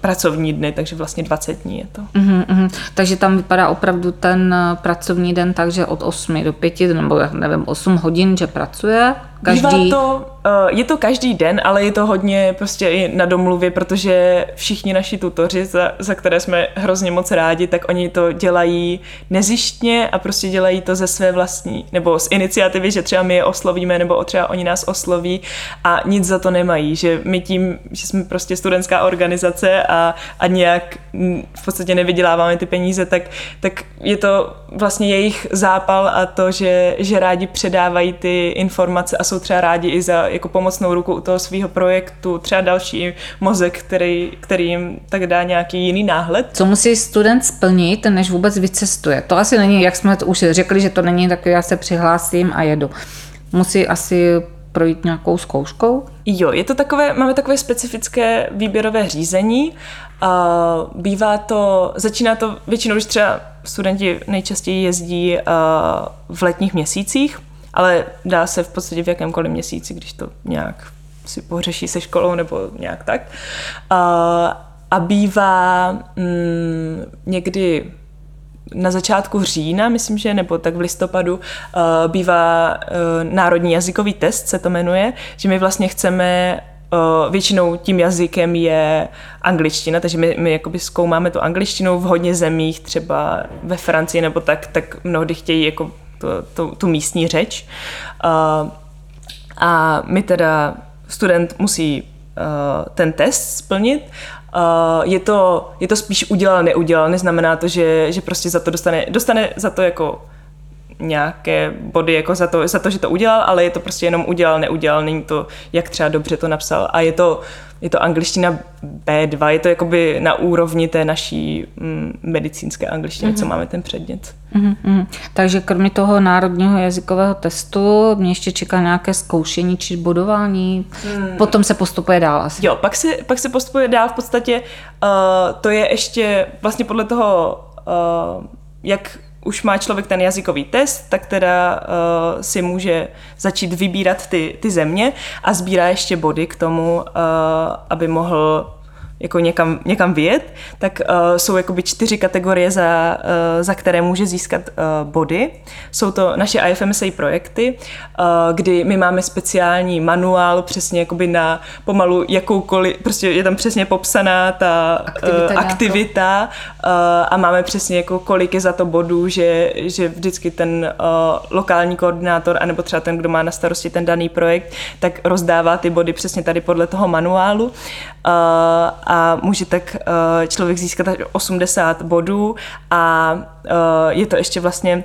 pracovní dny, takže vlastně 20 dní je to. Uh-huh, uh-huh. Takže tam vypadá opravdu ten eh, pracovní den tak, že od 8 do 5, nebo nevím, 8 hodin, že pracuje Každý... Bývá to, uh, je to každý den, ale je to hodně prostě i na domluvě, protože všichni naši tutoři, za, za které jsme hrozně moc rádi, tak oni to dělají nezištně a prostě dělají to ze své vlastní, nebo z iniciativy, že třeba my je oslovíme, nebo třeba oni nás osloví a nic za to nemají, že my tím, že jsme prostě studentská organizace a, a nějak v podstatě nevyděláváme ty peníze, tak, tak je to vlastně jejich zápal a to, že, že rádi předávají ty informace a jsou třeba rádi i za jako pomocnou ruku u toho svého projektu, třeba další mozek, který, který jim tak dá nějaký jiný náhled. Co musí student splnit, než vůbec vycestuje? To asi není, jak jsme to už řekli, že to není tak, já se přihlásím a jedu. Musí asi projít nějakou zkouškou? Jo, je to takové, máme takové specifické výběrové řízení. A bývá to, začíná to většinou, když třeba studenti nejčastěji jezdí v letních měsících, ale dá se v podstatě v jakémkoliv měsíci, když to nějak si pořeší se školou nebo nějak tak. A, a bývá mm, někdy na začátku října, myslím, že nebo tak v listopadu, uh, bývá uh, národní jazykový test, se to jmenuje, že my vlastně chceme Uh, většinou tím jazykem je angličtina, takže my, my jakoby zkoumáme tu angličtinu v hodně zemích, třeba ve Francii nebo tak, tak mnohdy chtějí jako tu, tu, tu místní řeč. Uh, a my teda, student musí uh, ten test splnit Uh, je, to, je to spíš udělal, neudělal, neznamená to, že, že prostě za to dostane, dostane za to jako nějaké body jako za to, za to, že to udělal, ale je to prostě jenom udělal, neudělal, není to, jak třeba dobře to napsal. A je to, je to angličtina B2, je to jakoby na úrovni té naší mm, medicínské angličtiny, mm-hmm. co máme ten předmět. Mm-hmm. Takže kromě toho národního jazykového testu mě ještě čeká nějaké zkoušení či bodování, mm. potom se postupuje dál asi. Jo, pak se, pak se postupuje dál v podstatě, uh, to je ještě vlastně podle toho, uh, jak už má člověk ten jazykový test, tak teda uh, si může začít vybírat ty, ty země a sbírá ještě body k tomu, uh, aby mohl jako někam, někam vyjet, tak uh, jsou jakoby čtyři kategorie, za, uh, za které může získat uh, body. Jsou to naše IFMSA projekty, uh, kdy my máme speciální manuál přesně jakoby na pomalu jakoukoliv, prostě je tam přesně popsaná ta aktivita, uh, aktivita uh, a máme přesně jako kolik je za to bodů, že, že vždycky ten uh, lokální koordinátor, anebo třeba ten, kdo má na starosti ten daný projekt, tak rozdává ty body přesně tady podle toho manuálu. Uh, a může tak uh, člověk získat až 80 bodů a uh, je to ještě vlastně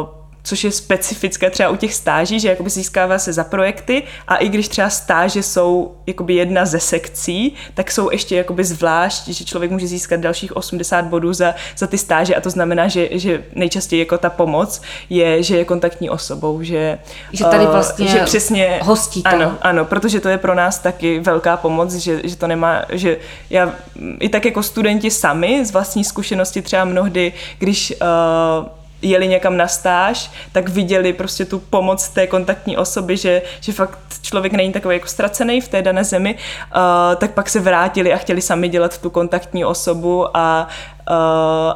uh, což je specifické třeba u těch stáží, že jakoby získává se za projekty a i když třeba stáže jsou jakoby jedna ze sekcí, tak jsou ještě jakoby zvlášť, že člověk může získat dalších 80 bodů za, za ty stáže a to znamená, že, že nejčastěji jako ta pomoc je, že je kontaktní osobou, že, že tady vlastně uh, že přesně, hostí to. Ano, ano, protože to je pro nás taky velká pomoc, že, že to nemá, že já i tak jako studenti sami z vlastní zkušenosti třeba mnohdy, když uh, jeli někam na stáž, tak viděli prostě tu pomoc té kontaktní osoby, že, že fakt člověk není takový jako ztracený v té dané zemi, uh, tak pak se vrátili a chtěli sami dělat tu kontaktní osobu a, uh,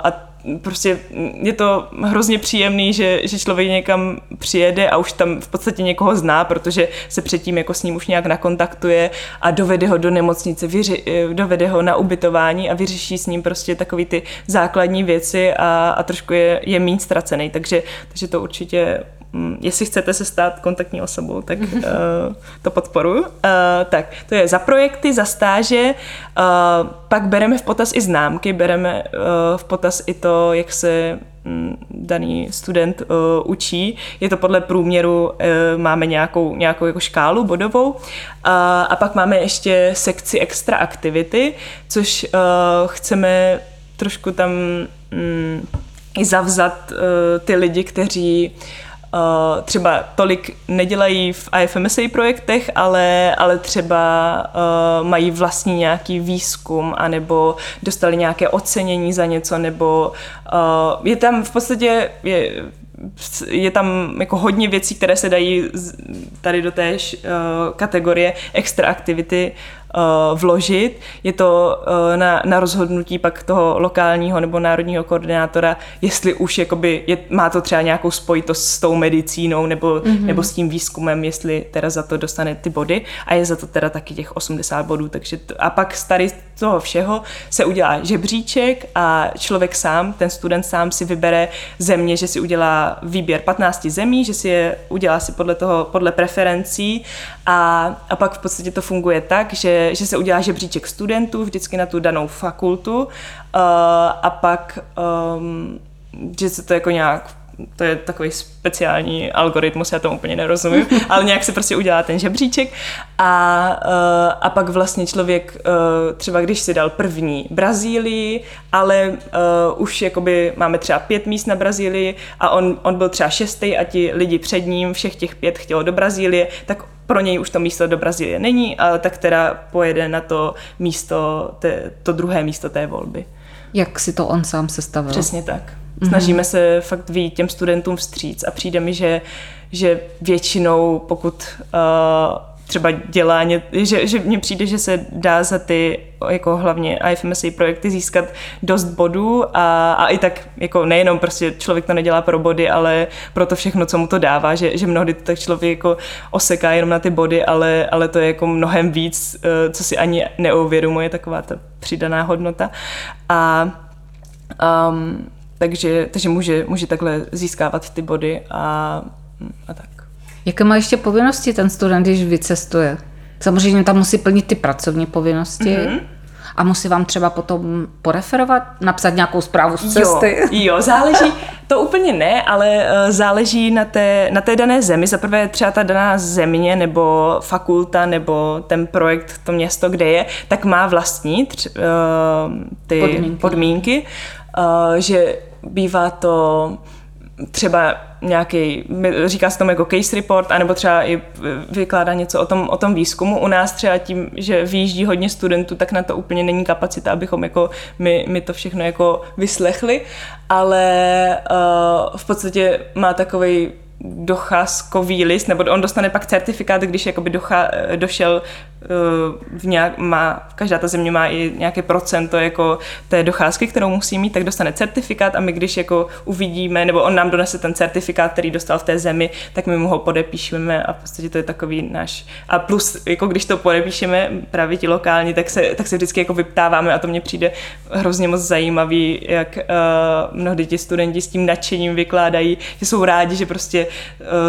a prostě je to hrozně příjemný, že, že člověk někam přijede a už tam v podstatě někoho zná, protože se předtím jako s ním už nějak nakontaktuje a dovede ho do nemocnice, vyři, dovede ho na ubytování a vyřeší s ním prostě takový ty základní věci a, a trošku je, je méně ztracený. Takže, takže to určitě jestli chcete se stát kontaktní osobou, tak uh, to podporuji. Uh, tak, to je za projekty, za stáže, uh, pak bereme v potaz i známky, bereme uh, v potaz i to, jak se um, daný student uh, učí. Je to podle průměru, uh, máme nějakou, nějakou jako škálu bodovou. Uh, a pak máme ještě sekci extra aktivity, což uh, chceme trošku tam um, i zavzat uh, ty lidi, kteří uh, Uh, třeba tolik nedělají v IFMSA projektech, ale, ale třeba uh, mají vlastní nějaký výzkum, anebo dostali nějaké ocenění za něco, nebo uh, je tam v podstatě je, je tam jako hodně věcí, které se dají tady do té uh, kategorie extra aktivity. uh, vložit. Je to uh, na, na rozhodnutí pak toho lokálního nebo národního koordinátora, jestli už jakoby je, má to třeba nějakou spojitost s tou medicínou nebo, mm-hmm. nebo s tím výzkumem, jestli teda za to dostane ty body a je za to teda taky těch 80 bodů. Takže to, a pak z tady toho všeho se udělá žebříček a člověk sám, ten student sám si vybere země, že si udělá výběr 15 zemí, že si je udělá si podle toho, podle preferencí a, a pak v podstatě to funguje tak, že že, se udělá žebříček studentů vždycky na tu danou fakultu uh, a pak, um, že se to jako nějak to je takový speciální algoritmus, já tomu úplně nerozumím, ale nějak se prostě udělá ten žebříček. A, uh, a pak vlastně člověk uh, třeba když si dal první Brazílii, ale uh, už jakoby máme třeba pět míst na Brazílii a on, on byl třeba šestý a ti lidi před ním, všech těch pět chtělo do Brazílie, tak pro něj už to místo do Brazílie není, ale tak teda pojede na to místo, te, to druhé místo té volby. Jak si to on sám sestavil? Přesně tak. Mhm. Snažíme mm-hmm. se fakt vyjít těm studentům vstříc a přijde mi, že, že většinou, pokud uh, třeba dělá, že, že mně přijde, že se dá za ty jako hlavně IFMSA projekty získat dost bodů a, a i tak jako nejenom prostě člověk to nedělá pro body, ale pro to všechno, co mu to dává, že, že mnohdy to tak člověk jako oseká jenom na ty body, ale, ale to je jako mnohem víc, eh, co si ani neuvědomuje, taková ta přidaná hodnota. A um, takže, takže může, může takhle získávat ty body a, a tak. Jaké má ještě povinnosti ten student, když vycestuje? Samozřejmě tam musí plnit ty pracovní povinnosti, mm-hmm. a musí vám třeba potom poreferovat, napsat nějakou zprávu z cesty? Jo, jo záleží, to úplně ne, ale uh, záleží na té, na té dané zemi. Za prvé třeba ta daná země nebo fakulta nebo ten projekt, to město, kde je, tak má vlastní tř, uh, ty podmínky, podmínky uh, že bývá to třeba nějaký, říká se tomu jako case report, anebo třeba i vykládá něco o tom, o tom výzkumu. U nás třeba tím, že vyjíždí hodně studentů, tak na to úplně není kapacita, abychom jako my, my to všechno jako vyslechli, ale uh, v podstatě má takový docházkový list, nebo on dostane pak certifikát, když jakoby docha, došel eh, v nějak, má, každá ta země má i nějaké procento jako té docházky, kterou musí mít, tak dostane certifikát a my když jako uvidíme, nebo on nám donese ten certifikát, který dostal v té zemi, tak my mu ho podepíšeme a v podstatě to je takový náš, a plus jako když to podepíšeme právě ti lokální, tak se, tak se vždycky jako vyptáváme a to mně přijde hrozně moc zajímavý, jak uh, mnohdy ti studenti s tím nadšením vykládají, že jsou rádi, že prostě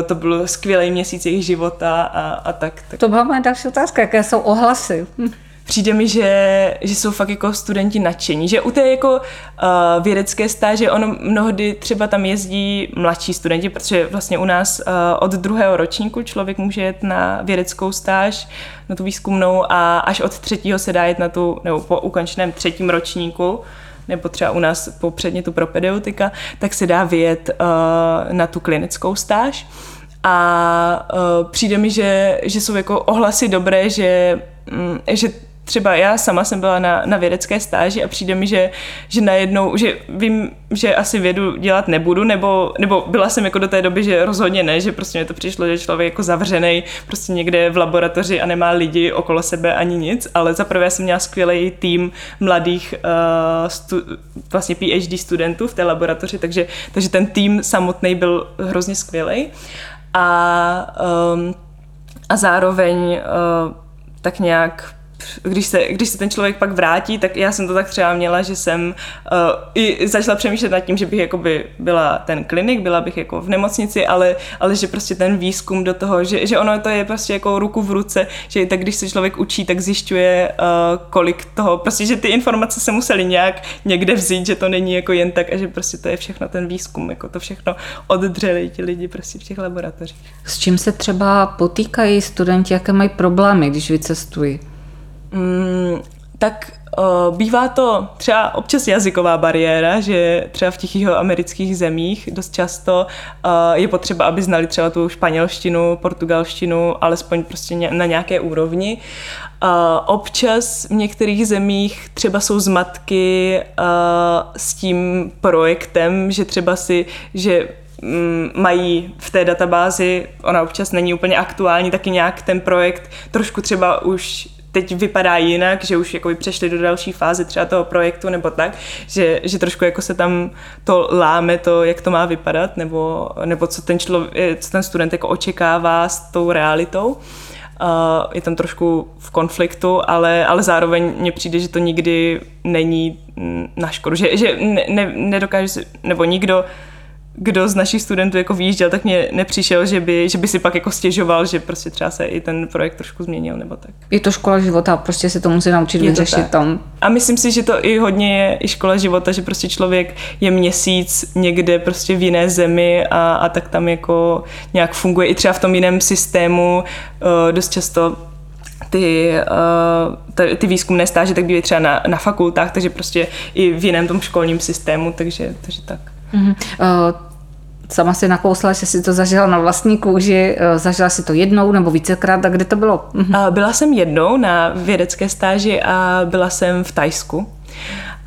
to byl skvělý měsíc jejich života a, a tak, tak. To byla moje další otázka, jaké jsou ohlasy? Hm. Přijde mi, že, že jsou fakt jako studenti nadšení, že u té jako uh, vědecké stáže ono mnohdy třeba tam jezdí mladší studenti, protože vlastně u nás uh, od druhého ročníku člověk může jet na vědeckou stáž, na tu výzkumnou a až od třetího se dá jet na tu, nebo po ukončeném třetím ročníku, nebo třeba u nás po předmětu propedeutika, tak se dá vyjet uh, na tu klinickou stáž. A uh, přijde mi, že, že jsou jako ohlasy dobré, že, um, že třeba já sama jsem byla na, na vědecké stáži a přijde mi, že, že najednou, že vím, že asi vědu dělat nebudu, nebo, nebo byla jsem jako do té doby, že rozhodně ne, že prostě mi to přišlo, že člověk jako zavřený prostě někde v laboratoři a nemá lidi okolo sebe ani nic, ale za prvé jsem měla skvělý tým mladých uh, stu, vlastně PhD studentů v té laboratoři, takže, takže ten tým samotný byl hrozně skvělý. A, um, a zároveň uh, tak nějak když se, když se ten člověk pak vrátí, tak já jsem to tak třeba měla, že jsem uh, i začala přemýšlet nad tím, že bych jakoby byla ten klinik, byla bych jako v nemocnici, ale, ale že prostě ten výzkum do toho, že, že ono to je prostě jako ruku v ruce, že tak když se člověk učí, tak zjišťuje, uh, kolik toho, prostě, že ty informace se musely nějak někde vzít, že to není jako jen tak a že prostě to je všechno ten výzkum, jako to všechno oddřeli ti lidi prostě v těch laboratořích. S čím se třeba potýkají studenti, jaké mají problémy, když vycestují? Mm, tak uh, bývá to třeba občas jazyková bariéra, že třeba v těch amerických zemích dost často uh, je potřeba, aby znali třeba tu španělštinu, portugalštinu, alespoň prostě na nějaké úrovni. Uh, občas v některých zemích třeba jsou zmatky s tím projektem, že třeba si, že mm, mají v té databázi, ona občas není úplně aktuální, taky nějak ten projekt trošku třeba už teď vypadá jinak, že už jako přešli do další fáze třeba toho projektu nebo tak, že, že trošku jako se tam to láme, to, jak to má vypadat, nebo, nebo co ten člověk, co ten student jako očekává s tou realitou. Uh, je tam trošku v konfliktu, ale, ale zároveň mně přijde, že to nikdy není na škodu, že, že ne, ne, nedokáže, nebo nikdo kdo z našich studentů jako vyjížděl, tak mě nepřišel, že by, že by si pak jako stěžoval, že prostě třeba se i ten projekt trošku změnil nebo tak. Je to škola života, prostě se to musí naučit je vyřešit tam. A myslím si, že to i hodně je i škola života, že prostě člověk je měsíc někde prostě v jiné zemi a, a tak tam jako nějak funguje i třeba v tom jiném systému. Uh, dost často ty, uh, ty výzkumné stáže tak bývají třeba na, na fakultách, takže prostě i v jiném tom školním systému, takže, takže tak. Mm-hmm. Uh, Sama si nakousla, že si to zažila na vlastní kůži. Eh, zažila si to jednou nebo vícekrát, a kde to bylo? Mhm. Byla jsem jednou na vědecké stáži a byla jsem v Tajsku.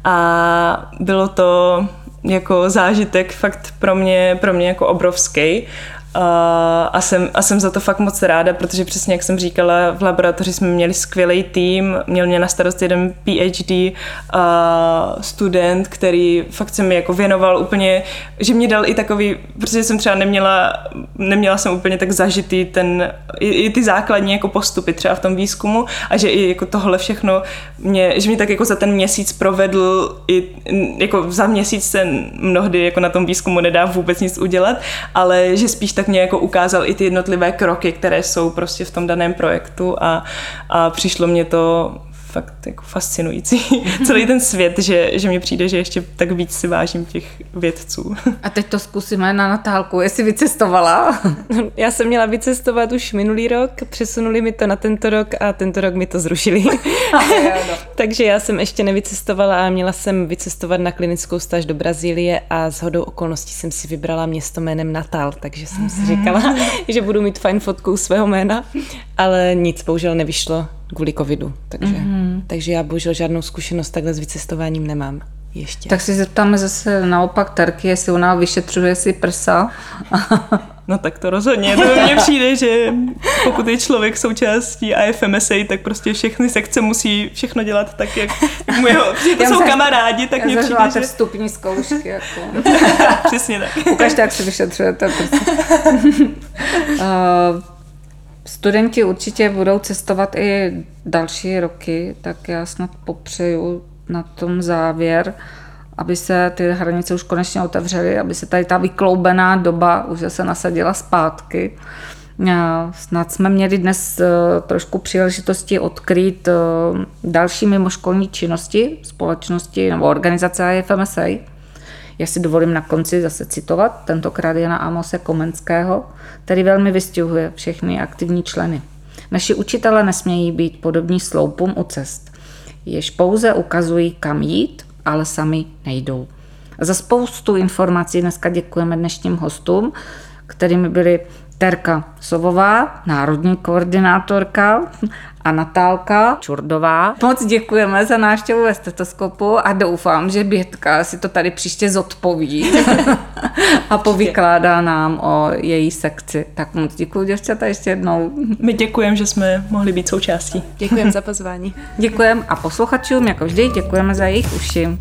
A bylo to jako zážitek fakt pro mě, pro mě jako obrovský. A jsem, a jsem za to fakt moc ráda, protože přesně jak jsem říkala, v laboratoři jsme měli skvělý tým, měl mě na starost jeden PhD a student, který fakt se mi jako věnoval úplně, že mě dal i takový, protože jsem třeba neměla, neměla jsem úplně tak zažitý ten, i, i ty základní jako postupy třeba v tom výzkumu a že i jako tohle všechno mě, že mě tak jako za ten měsíc provedl i jako za měsíc se mnohdy jako na tom výzkumu nedá vůbec nic udělat, ale že spíš tak tak mě jako ukázal i ty jednotlivé kroky, které jsou prostě v tom daném projektu a, a přišlo mě to fakt jako fascinující. Celý ten svět, že, že mi přijde, že ještě tak víc si vážím těch vědců. A teď to zkusíme na Natálku, jestli vycestovala. Já jsem měla vycestovat už minulý rok, přesunuli mi to na tento rok a tento rok mi to zrušili. Takže já jsem ještě nevycestovala a měla jsem vycestovat na klinickou stáž do Brazílie a s hodou okolností jsem si vybrala město jménem Natal, takže jsem si říkala, že budu mít fajn fotku svého jména, ale nic bohužel nevyšlo kvůli covidu, takže, mm-hmm. takže já bohužel žádnou zkušenost takhle s vycestováním nemám. Ještě. Tak si zeptáme zase naopak Terky, jestli ona vyšetřuje si prsa. No tak to rozhodně. To mně přijde, že pokud je člověk součástí IFMSA, tak prostě všechny sekce musí všechno dělat tak, jak mu jeho, to jsou kamarádi, tak mně přijde, že... vstupní zkoušky. Jako. Přesně tak. Ukažte, jak si vyšetřujete prsa. uh, studenti určitě budou cestovat i další roky, tak já snad popřeju na tom závěr, aby se ty hranice už konečně otevřely, aby se tady ta vykloubená doba už se nasadila zpátky. Snad jsme měli dnes e, trošku příležitosti odkrýt e, další mimoškolní činnosti společnosti nebo organizace IFMSA. Já si dovolím na konci zase citovat, tentokrát Jana Amose Komenského, který velmi vystihuje všechny aktivní členy. Naši učitele nesmějí být podobní sloupům u cest, jež pouze ukazují, kam jít, ale sami nejdou. Za spoustu informací dneska děkujeme dnešním hostům, kterými byli Terka Sovová, národní koordinátorka a Natálka Čurdová. Moc děkujeme za návštěvu ve stetoskopu a doufám, že Bětka si to tady příště zodpoví a povykládá nám o její sekci. Tak moc děkuji děvčata ještě jednou. My děkujeme, že jsme mohli být součástí. Děkujeme za pozvání. Děkujeme a posluchačům, jako vždy, děkujeme za jejich uši.